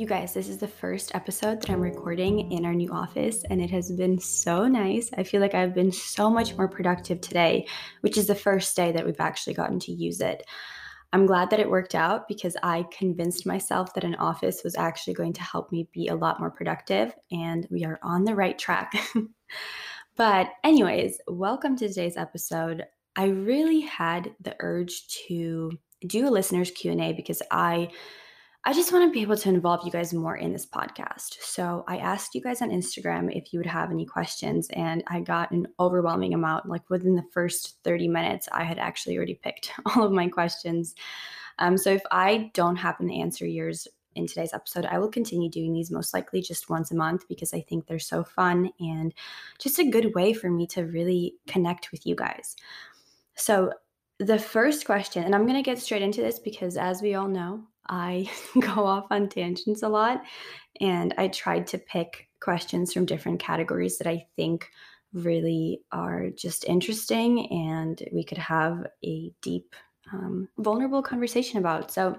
You guys, this is the first episode that I'm recording in our new office, and it has been so nice. I feel like I've been so much more productive today, which is the first day that we've actually gotten to use it. I'm glad that it worked out because I convinced myself that an office was actually going to help me be a lot more productive, and we are on the right track. but, anyways, welcome to today's episode. I really had the urge to do a listener's Q&A because I I just want to be able to involve you guys more in this podcast. So I asked you guys on Instagram if you would have any questions, and I got an overwhelming amount. Like within the first 30 minutes, I had actually already picked all of my questions. Um, so if I don't happen to answer yours in today's episode, I will continue doing these most likely just once a month because I think they're so fun and just a good way for me to really connect with you guys. So the first question, and I'm going to get straight into this because as we all know, I go off on tangents a lot. And I tried to pick questions from different categories that I think really are just interesting and we could have a deep, um, vulnerable conversation about. So,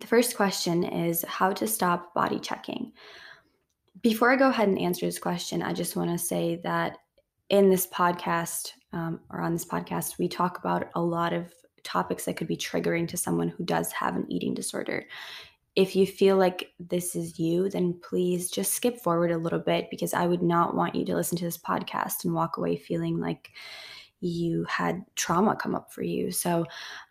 the first question is how to stop body checking. Before I go ahead and answer this question, I just want to say that in this podcast um, or on this podcast, we talk about a lot of topics that could be triggering to someone who does have an eating disorder. If you feel like this is you, then please just skip forward a little bit because I would not want you to listen to this podcast and walk away feeling like you had trauma come up for you. So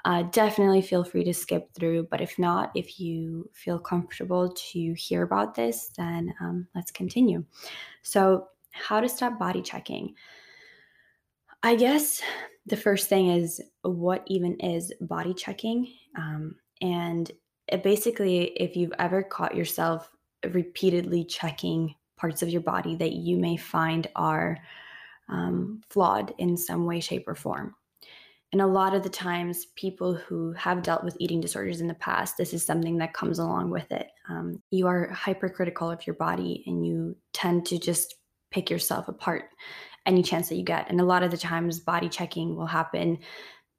uh, definitely feel free to skip through. But if not, if you feel comfortable to hear about this, then um, let's continue. So, how to stop body checking. I guess the first thing is what even is body checking? Um, and basically, if you've ever caught yourself repeatedly checking parts of your body that you may find are um, flawed in some way, shape, or form. And a lot of the times, people who have dealt with eating disorders in the past, this is something that comes along with it. Um, you are hypercritical of your body and you tend to just pick yourself apart any chance that you get. And a lot of the times, body checking will happen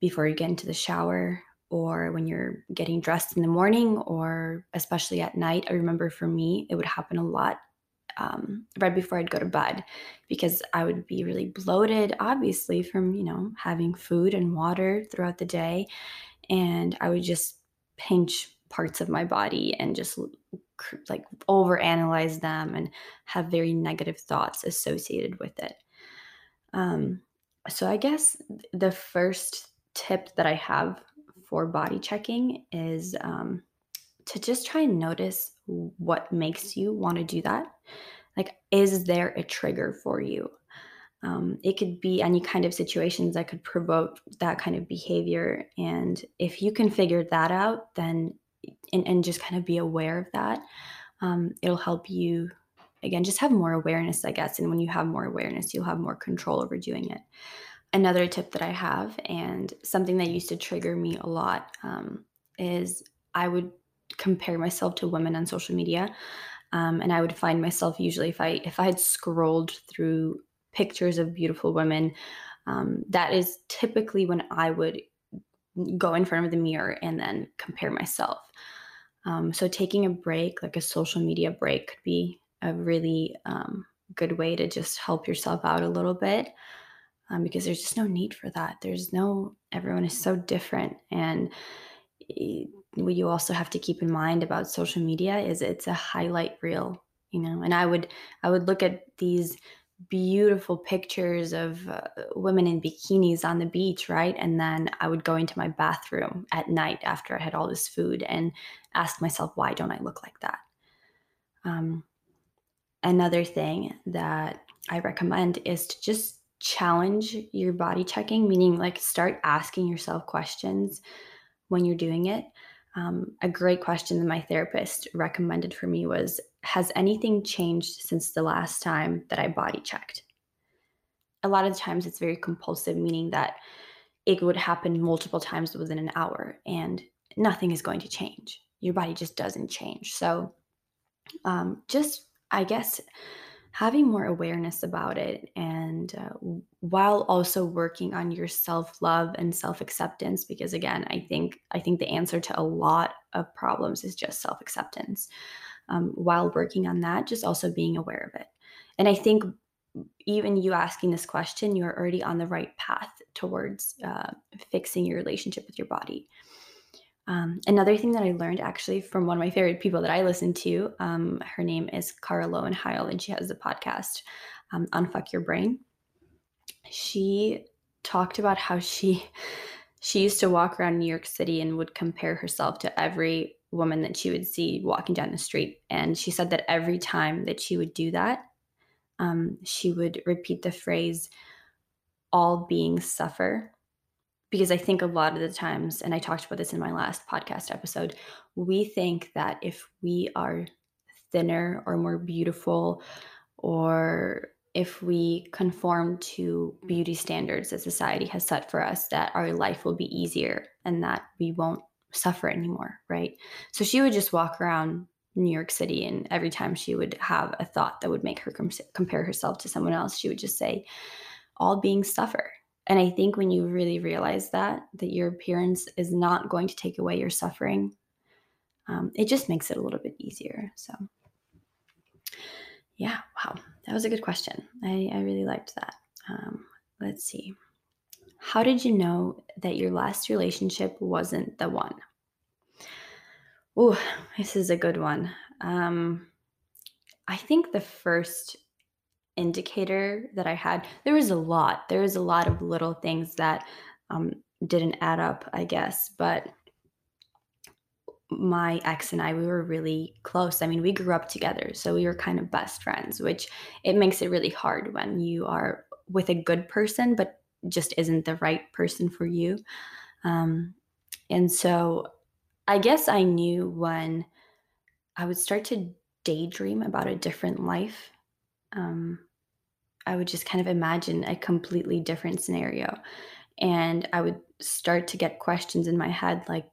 before you get into the shower or when you're getting dressed in the morning or especially at night. I remember for me, it would happen a lot um, right before I'd go to bed because I would be really bloated, obviously, from, you know, having food and water throughout the day. And I would just pinch parts of my body and just like overanalyze them and have very negative thoughts associated with it. Um, so I guess the first tip that I have for body checking is um, to just try and notice what makes you want to do that. Like, is there a trigger for you? Um, it could be any kind of situations that could provoke that kind of behavior. And if you can figure that out, then and, and just kind of be aware of that, um, it'll help you again, just have more awareness, I guess. And when you have more awareness, you'll have more control over doing it. Another tip that I have, and something that used to trigger me a lot, um, is I would compare myself to women on social media. Um, and I would find myself usually if I if I had scrolled through pictures of beautiful women, um, that is typically when I would go in front of the mirror and then compare myself. Um, so taking a break, like a social media break, could be a really um, good way to just help yourself out a little bit um, because there's just no need for that. There's no, everyone is so different. And what you also have to keep in mind about social media is it's a highlight reel, you know, and I would, I would look at these beautiful pictures of uh, women in bikinis on the beach, right? And then I would go into my bathroom at night after I had all this food and ask myself, why don't I look like that? Um, another thing that I recommend is to just challenge your body checking, meaning like start asking yourself questions when you're doing it. Um, a great question that my therapist recommended for me was Has anything changed since the last time that I body checked? A lot of times it's very compulsive, meaning that it would happen multiple times within an hour and nothing is going to change. Your body just doesn't change. So um, just I guess having more awareness about it and uh, while also working on your self-love and self-acceptance because again i think i think the answer to a lot of problems is just self-acceptance um, while working on that, just also being aware of it. And I think even you asking this question, you're already on the right path towards uh, fixing your relationship with your body. Um, another thing that I learned actually from one of my favorite people that I listen to, um, her name is Kara Loewenheil, and she has a podcast, um, Unfuck Your Brain. She talked about how she she used to walk around New York City and would compare herself to every woman that she would see walking down the street. And she said that every time that she would do that, um, she would repeat the phrase, all beings suffer. Because I think a lot of the times, and I talked about this in my last podcast episode, we think that if we are thinner or more beautiful or if we conform to beauty standards that society has set for us, that our life will be easier and that we won't suffer anymore, right? So she would just walk around New York City, and every time she would have a thought that would make her com- compare herself to someone else, she would just say, All beings suffer. And I think when you really realize that, that your appearance is not going to take away your suffering, um, it just makes it a little bit easier. So, yeah, wow, that was a good question. I, I really liked that. Um, let's see. How did you know that your last relationship wasn't the one? Oh, this is a good one. Um, I think the first indicator that I had, there was a lot. There was a lot of little things that um, didn't add up, I guess. But my ex and I, we were really close. I mean, we grew up together, so we were kind of best friends, which it makes it really hard when you are with a good person, but just isn't the right person for you. Um, and so I guess I knew when I would start to daydream about a different life. Um, I would just kind of imagine a completely different scenario. And I would start to get questions in my head like,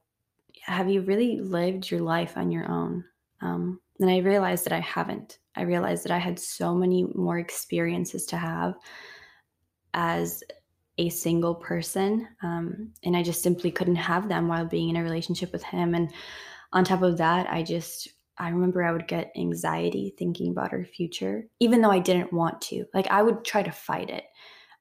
have you really lived your life on your own? Um, and I realized that I haven't. I realized that I had so many more experiences to have as a single person. Um, and I just simply couldn't have them while being in a relationship with him. And on top of that, I just, I remember I would get anxiety thinking about our future, even though I didn't want to. Like I would try to fight it.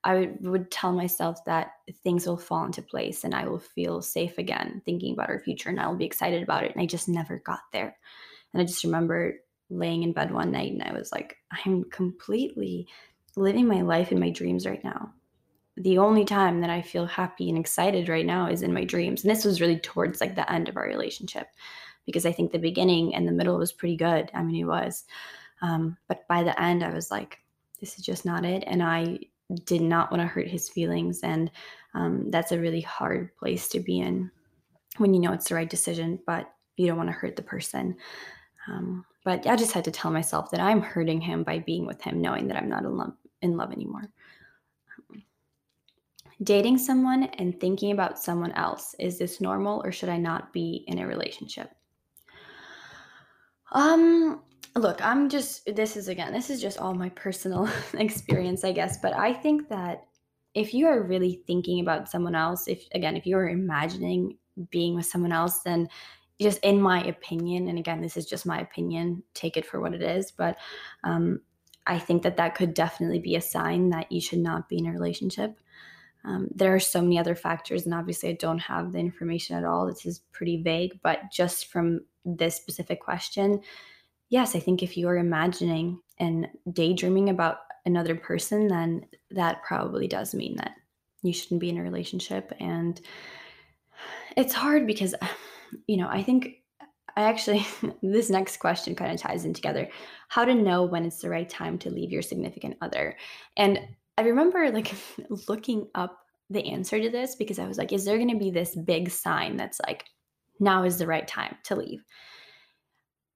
I would, tell myself that things will fall into place and I will feel safe again thinking about our future and I will be excited about it. And I just never got there. And I just remember laying in bed one night and I was like, I'm completely living my life in my dreams right now the only time that I feel happy and excited right now is in my dreams. And this was really towards like the end of our relationship because I think the beginning and the middle was pretty good. I mean, it was. Um, but by the end, I was like, this is just not it. And I did not want to hurt his feelings. And um, that's a really hard place to be in when you know it's the right decision, but you don't want to hurt the person. Um, but I just had to tell myself that I'm hurting him by being with him, knowing that I'm not in love, in love anymore dating someone and thinking about someone else is this normal or should i not be in a relationship um look i'm just this is again this is just all my personal experience i guess but i think that if you are really thinking about someone else if again if you're imagining being with someone else then just in my opinion and again this is just my opinion take it for what it is but um, i think that that could definitely be a sign that you should not be in a relationship um, there are so many other factors, and obviously, I don't have the information at all. This is pretty vague, but just from this specific question, yes, I think if you are imagining and daydreaming about another person, then that probably does mean that you shouldn't be in a relationship. And it's hard because, you know, I think I actually, this next question kind of ties in together how to know when it's the right time to leave your significant other. And I remember like looking up the answer to this because I was like, is there going to be this big sign that's like, now is the right time to leave?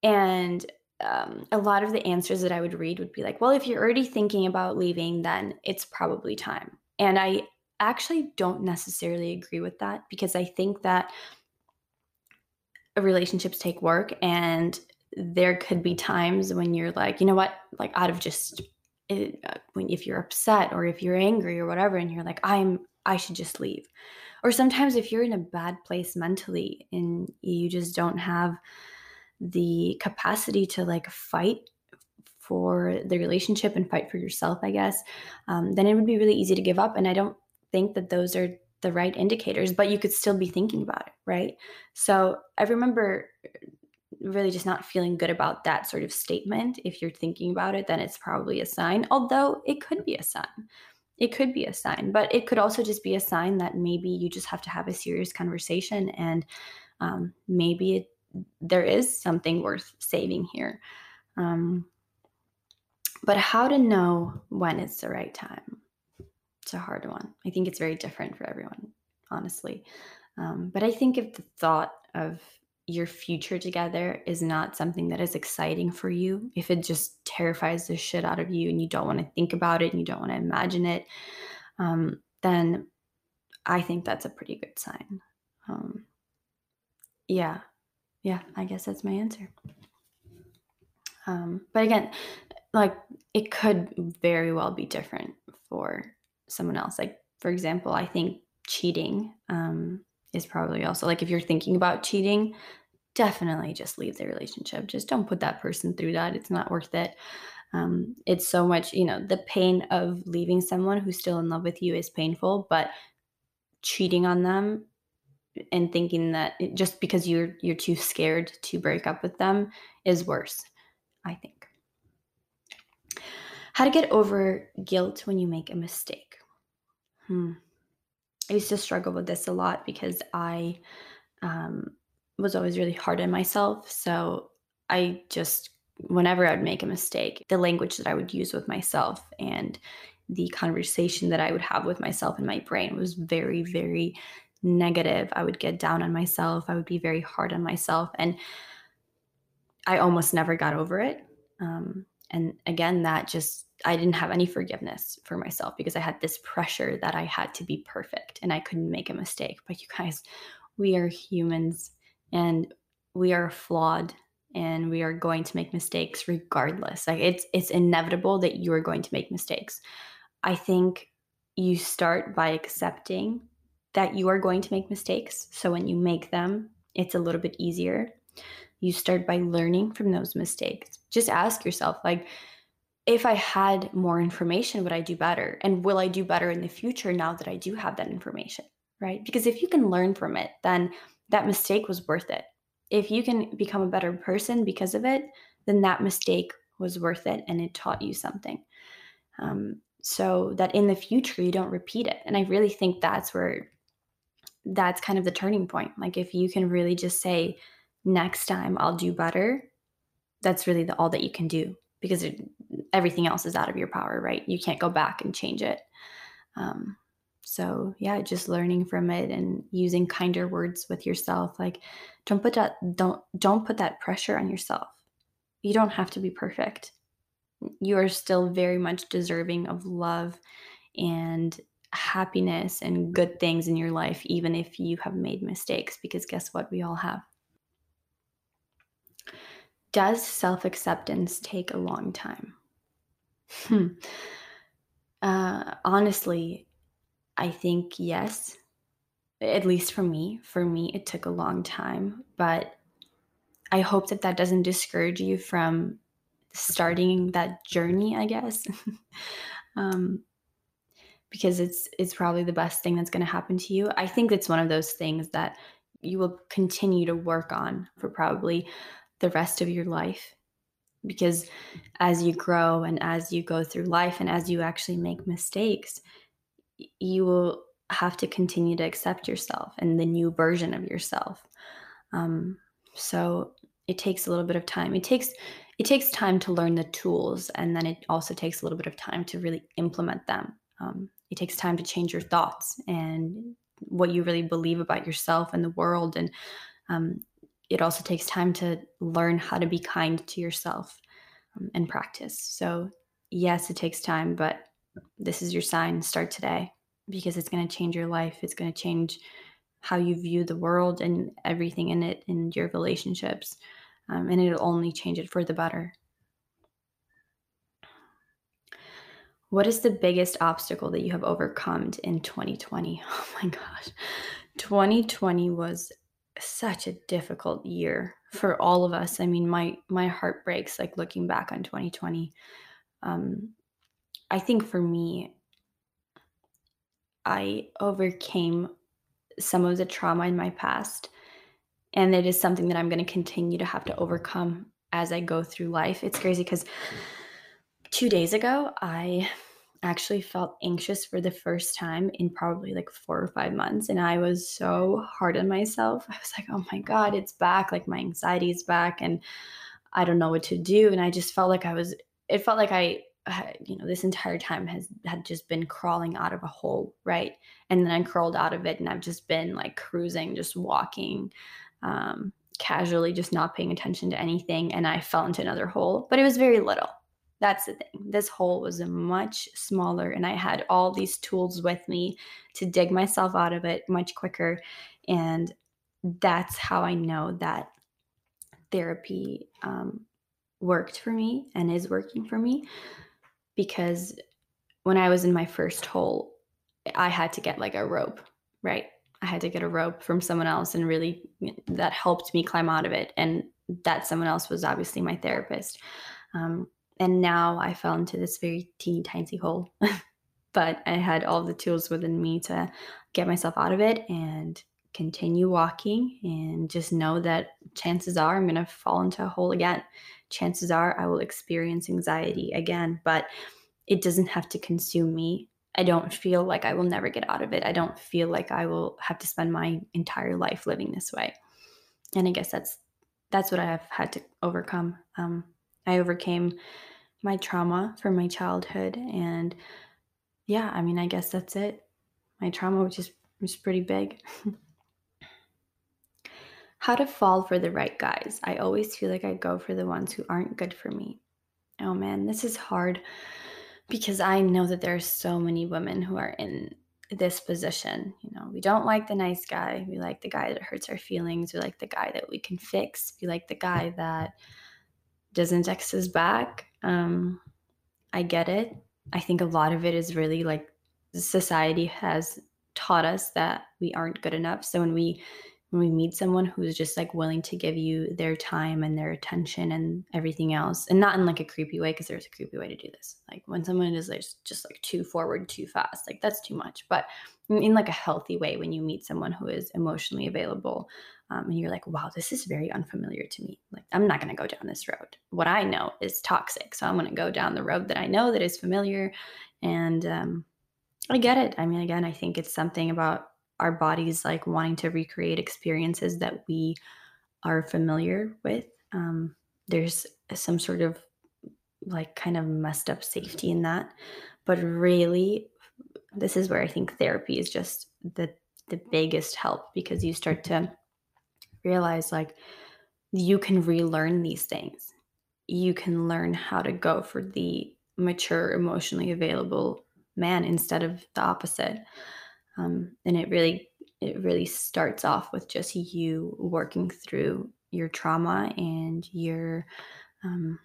And um, a lot of the answers that I would read would be like, well, if you're already thinking about leaving, then it's probably time. And I actually don't necessarily agree with that because I think that relationships take work and there could be times when you're like, you know what, like out of just it, uh, when if you're upset or if you're angry or whatever and you're like i'm i should just leave or sometimes if you're in a bad place mentally and you just don't have the capacity to like fight for the relationship and fight for yourself, I guess, um, then it would be really easy to give up. And I don't think that those are the right indicators, but you could still be thinking about it, right? So I remember really just not feeling good about that sort of statement. If you're thinking about it, then it's probably a sign, although it could be a sign. It could be a sign, but it could also just be a sign that maybe you just have to have a serious conversation and um, maybe it, there is something worth saving here. Um, but how to know when it's the right time? It's a hard one. I think it's very different for everyone, honestly. Um, but I think if the thought of your future together is not something that is exciting for you, if it just terrifies the shit out of you and you don't want to think about it and you don't want to imagine it, um, then I think that's a pretty good sign. Um, yeah, yeah, I guess that's my answer. Um, but again, like it could very well be different for someone else. Like, for example, I think cheating um, is probably also like if you're thinking about cheating, definitely just leave the relationship. Just don't put that person through that. It's not worth it. Um, it's so much, you know, the pain of leaving someone who's still in love with you is painful, but cheating on them and thinking that it, just because you're you're too scared to break up with them is worse, I think. How to get over guilt when you make a mistake. Hmm. I used to struggle with this a lot because I um, was always really hard on myself. So I just, whenever I'd make a mistake, the language that I would use with myself and the conversation that I would have with myself in my brain was very, very negative. I would get down on myself. I would be very hard on myself. And I almost never got over it. Um, and again, that just, I didn't have any forgiveness for myself because I had this pressure that I had to be perfect and I couldn't make a mistake. But you guys, we are humans and we are flawed and we are going to make mistakes regardless. Like it's it's inevitable that you are going to make mistakes. I think you start by accepting that you are going to make mistakes. So when you make them, it's a little bit easier. You start by learning from those mistakes. Just ask yourself like if I had more information, would I do better? And will I do better in the future now that I do have that information? Right? Because if you can learn from it, then that mistake was worth it. If you can become a better person because of it, then that mistake was worth it and it taught you something. Um, so that in the future you don't repeat it. And I really think that's where that's kind of the turning point. Like if you can really just say, next time I'll do better, that's really the, all that you can do because it, everything else is out of your power, right? You can't go back and change it. Um, so yeah just learning from it and using kinder words with yourself. Like don't put that don't don't put that pressure on yourself. You don't have to be perfect. You are still very much deserving of love and happiness and good things in your life even if you have made mistakes because guess what? We all have does self-acceptance take a long time hmm. uh, honestly I think yes, at least for me. For me, it took a long time, but I hope that that doesn't discourage you from starting that journey, I guess. um, because it's it's probably the best thing that's going to happen to you. I think it's one of those things that you will continue to work on for probably the rest of your life because as you grow and as you go through life and as you actually make mistakes you will have to continue to accept yourself and the new version of yourself. Um, so it takes a little bit of time. It takes it takes time to learn the tools, and then it also takes a little bit of time to really implement them. Um, it takes time to change your thoughts and what you really believe about yourself and the world, and um, it also takes time to learn how to be kind to yourself um, and practice. So yes, it takes time, but this is your sign. Start today because it's going to change your life. It's going to change how you view the world and everything in it and your relationships. Um, and it'll only change it for the better. What is the biggest obstacle that you have overcome in 2020? Oh my gosh. 2020 was such a difficult year for all of us. I mean, my my heart breaks like looking back on 2020. Um, I think for me, I overcame some of the trauma in my past, and it is something that I'm going to continue to have to overcome as I go through life. It's crazy because two days ago, I actually felt anxious for the first time in probably like four or five months. And I was so hard on myself. I was like, oh my God, it's back. Like my anxiety is back and I don't know what to do. And I just felt like I was, it felt like I, you know, this entire time has had just been crawling out of a hole, right? And then I crawled out of it and I've just been like cruising, just walking, um, casually, just not paying attention to anything. And I fell into another hole, but it was very little that's the thing. This hole was much smaller, and I had all these tools with me to dig myself out of it much quicker. And that's how I know that therapy um, worked for me and is working for me. Because when I was in my first hole, I had to get like a rope, right? I had to get a rope from someone else, and really that helped me climb out of it. And that someone else was obviously my therapist. Um, and now I fell into this very teeny tiny hole. but I had all the tools within me to get myself out of it and continue walking and just know that chances are I'm going to fall into a hole again. Chances are I will experience anxiety again, but it doesn't have to consume me. I don't feel like I will never get out of it. I don't feel like I will have to spend my entire life living this way. And I guess that's that's what I have had to overcome. Um, I overcame my trauma from my childhood. And yeah, I mean, I guess that's it. My trauma, which is was pretty big. How to fall for the right guys. I always feel like I go for the ones who aren't good for me. Oh man, this is hard because I know that there are so many women who are in this position. You know, we don't like the nice guy. We like the guy that hurts our feelings. We like the guy that we can fix. We like the guy that doesn't text us back. Um, I get it. I think a lot of it is really like society has taught us that we aren't good enough. So when we when we meet someone who's just like willing to give you their time and their attention and everything else, and not in like a creepy way, because there's a creepy way to do this. Like when someone is like just like too forward, too fast, like that's too much. But in like a healthy way, when you meet someone who is emotionally available, um, and you're like, wow, this is very unfamiliar to me. Like, I'm not going to go down this road. What I know is toxic. So I'm going to go down the road that I know that is familiar. And um, I get it. I mean, again, I think it's something about our bodies like wanting to recreate experiences that we are familiar with. Um, there's some sort of like kind of messed up safety in that. But really, this is where I think therapy is just the the biggest help because you start to realize like you can relearn these things. You can learn how to go for the mature, emotionally available man instead of the opposite. Um, and it really, it really starts off with just you working through your trauma and your, um,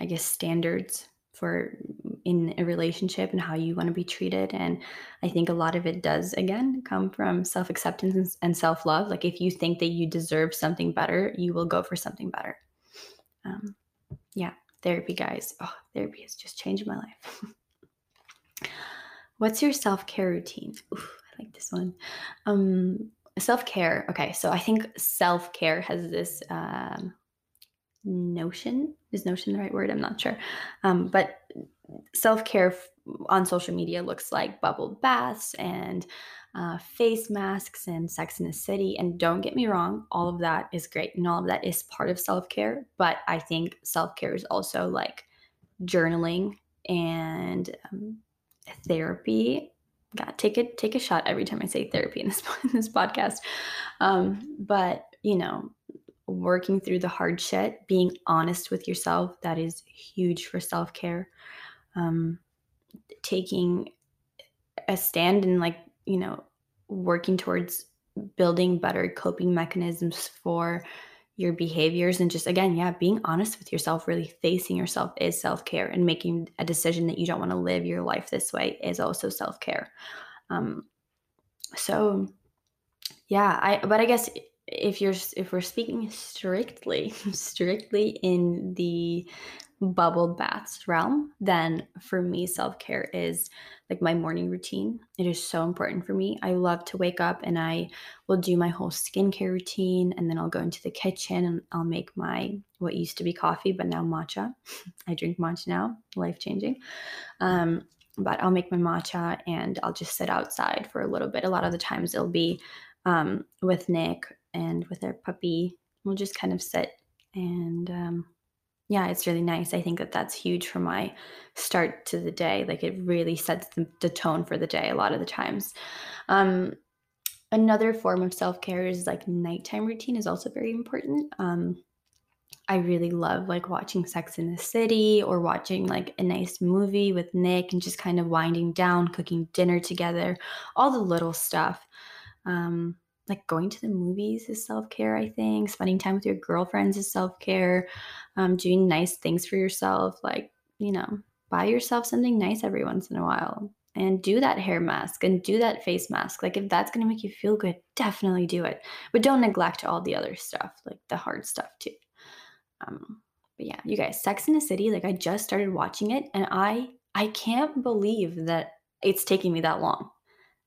I guess, standards for in a relationship and how you want to be treated and i think a lot of it does again come from self-acceptance and self-love. Like if you think that you deserve something better you will go for something better. Um, yeah therapy guys. Oh therapy has just changed my life. What's your self-care routine? Ooh, i like this one. Um, self-care okay so i think self-care has this um, notion. Is notion the right word? I'm not sure. Um, but self-care f- on social media looks like bubble baths and uh, face masks and sex in the city and don't get me wrong all of that is great and all of that is part of self-care but i think self-care is also like journaling and um, therapy God, take a take a shot every time I say therapy in this in this podcast. Um, but you know, working through the hard shit, being honest with yourself, that is huge for self care. Um, taking a stand and, like, you know, working towards building better coping mechanisms for your behaviors. And just again yeah being honest with yourself really facing yourself is self-care and making a decision that you don't want to live your life this way is also self-care. Um, so Yeah, I but I guess if you're if we're speaking strictly strictly in the bubble baths realm, then for me self-care is like my morning routine. It is so important for me. I love to wake up and I will do my whole skincare routine and then I'll go into the kitchen and I'll make my what used to be coffee but now matcha. I drink matcha now, life changing. Um, but I'll make my matcha and I'll just sit outside for a little bit. A lot of the times it'll be um, with Nick and with our puppy. We'll just kind of sit and um, yeah, it's really nice. I think that that's huge for my start to the day. Like it really sets the, the tone for the day a lot of the times. Um, another form of self care is like nighttime routine is also very important. Um, I really love like watching Sex in the City or watching like a nice movie with Nick and just kind of winding down, cooking dinner together, all the little stuff. Um, like going to the movies is self care, I think. Spending time with your girlfriends is self care. Um, doing nice things for yourself, like, you know, buy yourself something nice every once in a while and do that hair mask and do that face mask. Like, if that's going to make you feel good, definitely do it. But don't neglect all the other stuff, like the hard stuff too. Um, but yeah, you guys, Sex in the City, like I just started watching it and I I can't believe that it's taking me that long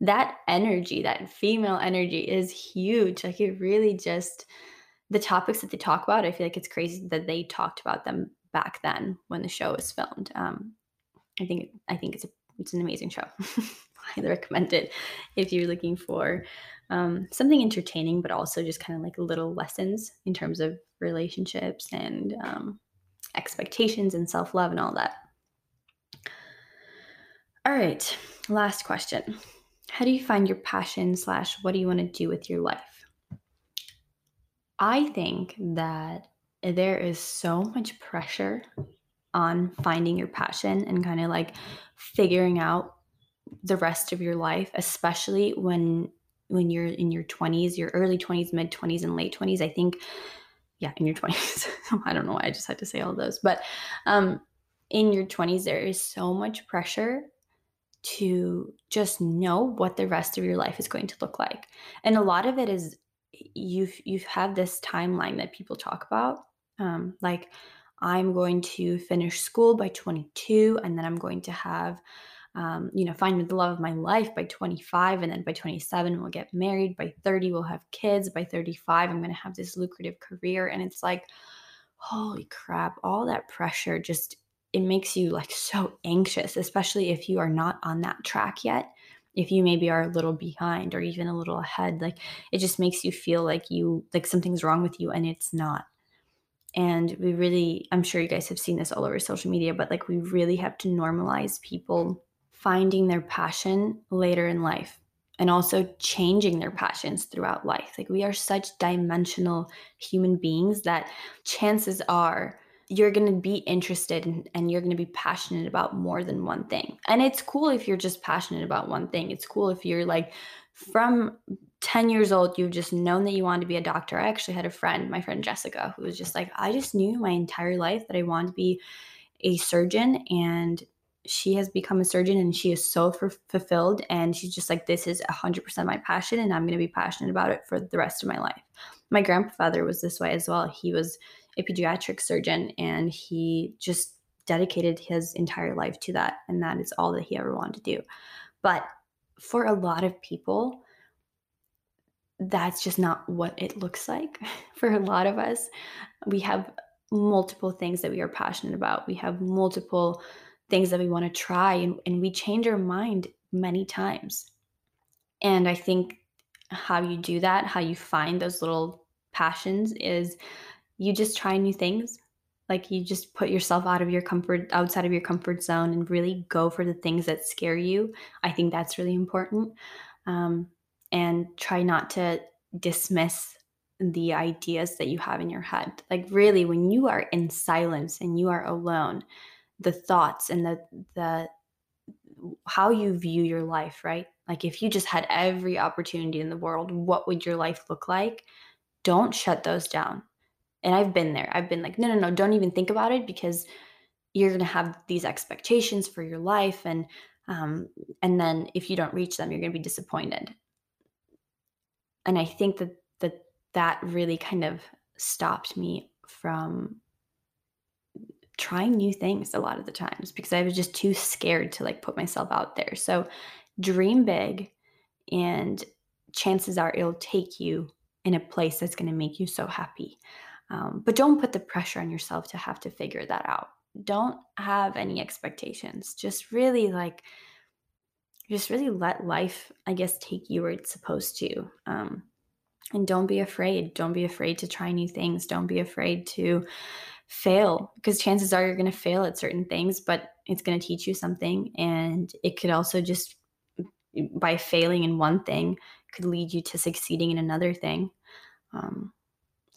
that energy, that female energy is huge. Like it really just the topics that they talk about, I feel like it's crazy that they talked about them back then when the show was filmed. Um, I think I think it's a, it's an amazing show. Highly recommend it if you're looking for um, something entertaining, but also just kind of like little lessons in terms of relationships and um, expectations and self love and all that. All right, last question. How do you find your passion slash what do you want to do with your life? I think that there is so much pressure on finding your passion and kind of like figuring out the rest of your life, especially when when you're in your 20s, your early 20s, mid 20s and late 20s. I think yeah, in your 20s. I don't know why I just had to say all those, but um in your 20s there is so much pressure to just know what the rest of your life is going to look like. And a lot of it is you've you've had this timeline that people talk about. Um, like I'm going to finish school by 22, and then I'm going to have um, you know, find the love of my life by 25. And then by 27, we'll get married. By 30, we'll have kids. By 35, I'm going to have this lucrative career. And it's like, holy crap, all that pressure just it makes you like so anxious, especially if you are not on that track yet. If you maybe are a little behind or even a little ahead, like it just makes you feel like you like something's wrong with you and it's not. And we really, I'm sure you guys have seen this all over social media, but like we really have to normalize people finding their passion later in life and also changing their passions throughout life. Like we are such dimensional human beings that chances are you're going to be interested in, and you're going to be passionate about more than one thing. And it's cool if you're just passionate about one thing. It's cool if you're like from 10 years old, you've just known that you wanted to be a doctor. I actually had a friend, my friend Jessica, who was just like, I just knew my entire life that I wanted to be a surgeon and she has become a surgeon and she is so f- fulfilled and she's just like this is 100% my passion and i'm going to be passionate about it for the rest of my life my grandfather was this way as well he was a pediatric surgeon and he just dedicated his entire life to that and that is all that he ever wanted to do. But for a lot of people that's just not what it looks like. For a lot of us we have multiple things that we are passionate about. We have multiple things that we want to try and, and we change our mind many times. And i think how you do that how you find those little passions is you just try new things. Like you just put yourself out of your comfort outside of your comfort zone and really go for the things that scare you. I think that's really important. Um, and try not to dismiss the ideas that you have in your head. Like really when you are in silence and you are alone the thoughts and the the how you view your life right? Like if you just had every opportunity in the world what would your life look like? Don't shut those down and I've been there. I've been like, no, no, no, don't even think about it because you're going to have these expectations for your life. And, um, and then if you don't reach them, you're going to be disappointed. and I think that that that really kind of stopped me from trying new things a lot of the times because I was just too scared to like put myself out there. So dream big and chances are it'll take you in a place that's going to make you so happy. Um, but don't put the pressure on yourself to have to figure that out. Don't have any expectations. Just really like, just really let life, I guess, take you where it's supposed to. Um, and don't be afraid. Don't be afraid to try new things. Don't be afraid to fail because chances are you're going to fail at certain things, but it's going to teach you something. And it could also just, by failing in one thing, could lead you to succeeding in another thing. Um,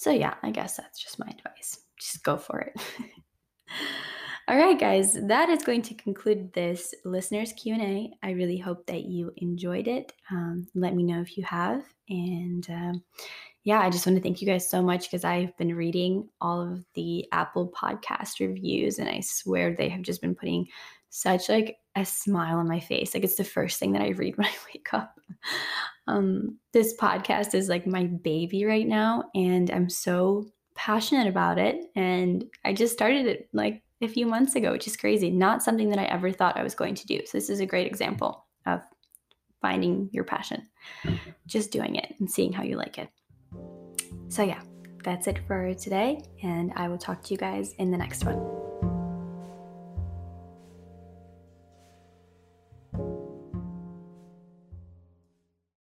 so yeah, I guess that's just my advice. Just go for it. All right, guys, that is going to conclude this listeners Q and A. I really hope that you enjoyed it. Um, let me know if you have, and um, yeah, I just want to thank you guys so much because I've been reading all of the Apple Podcast reviews, and I swear they have just been putting such like a smile on my face. Like it's the first thing that I read when I wake up. Um, this podcast is like my baby right now, and I'm so passionate about it. And I just started it like a few months ago, which is crazy. Not something that I ever thought I was going to do. So this is a great example of finding your passion, just doing it and seeing how you like it. So yeah, that's it for today, and I will talk to you guys in the next one.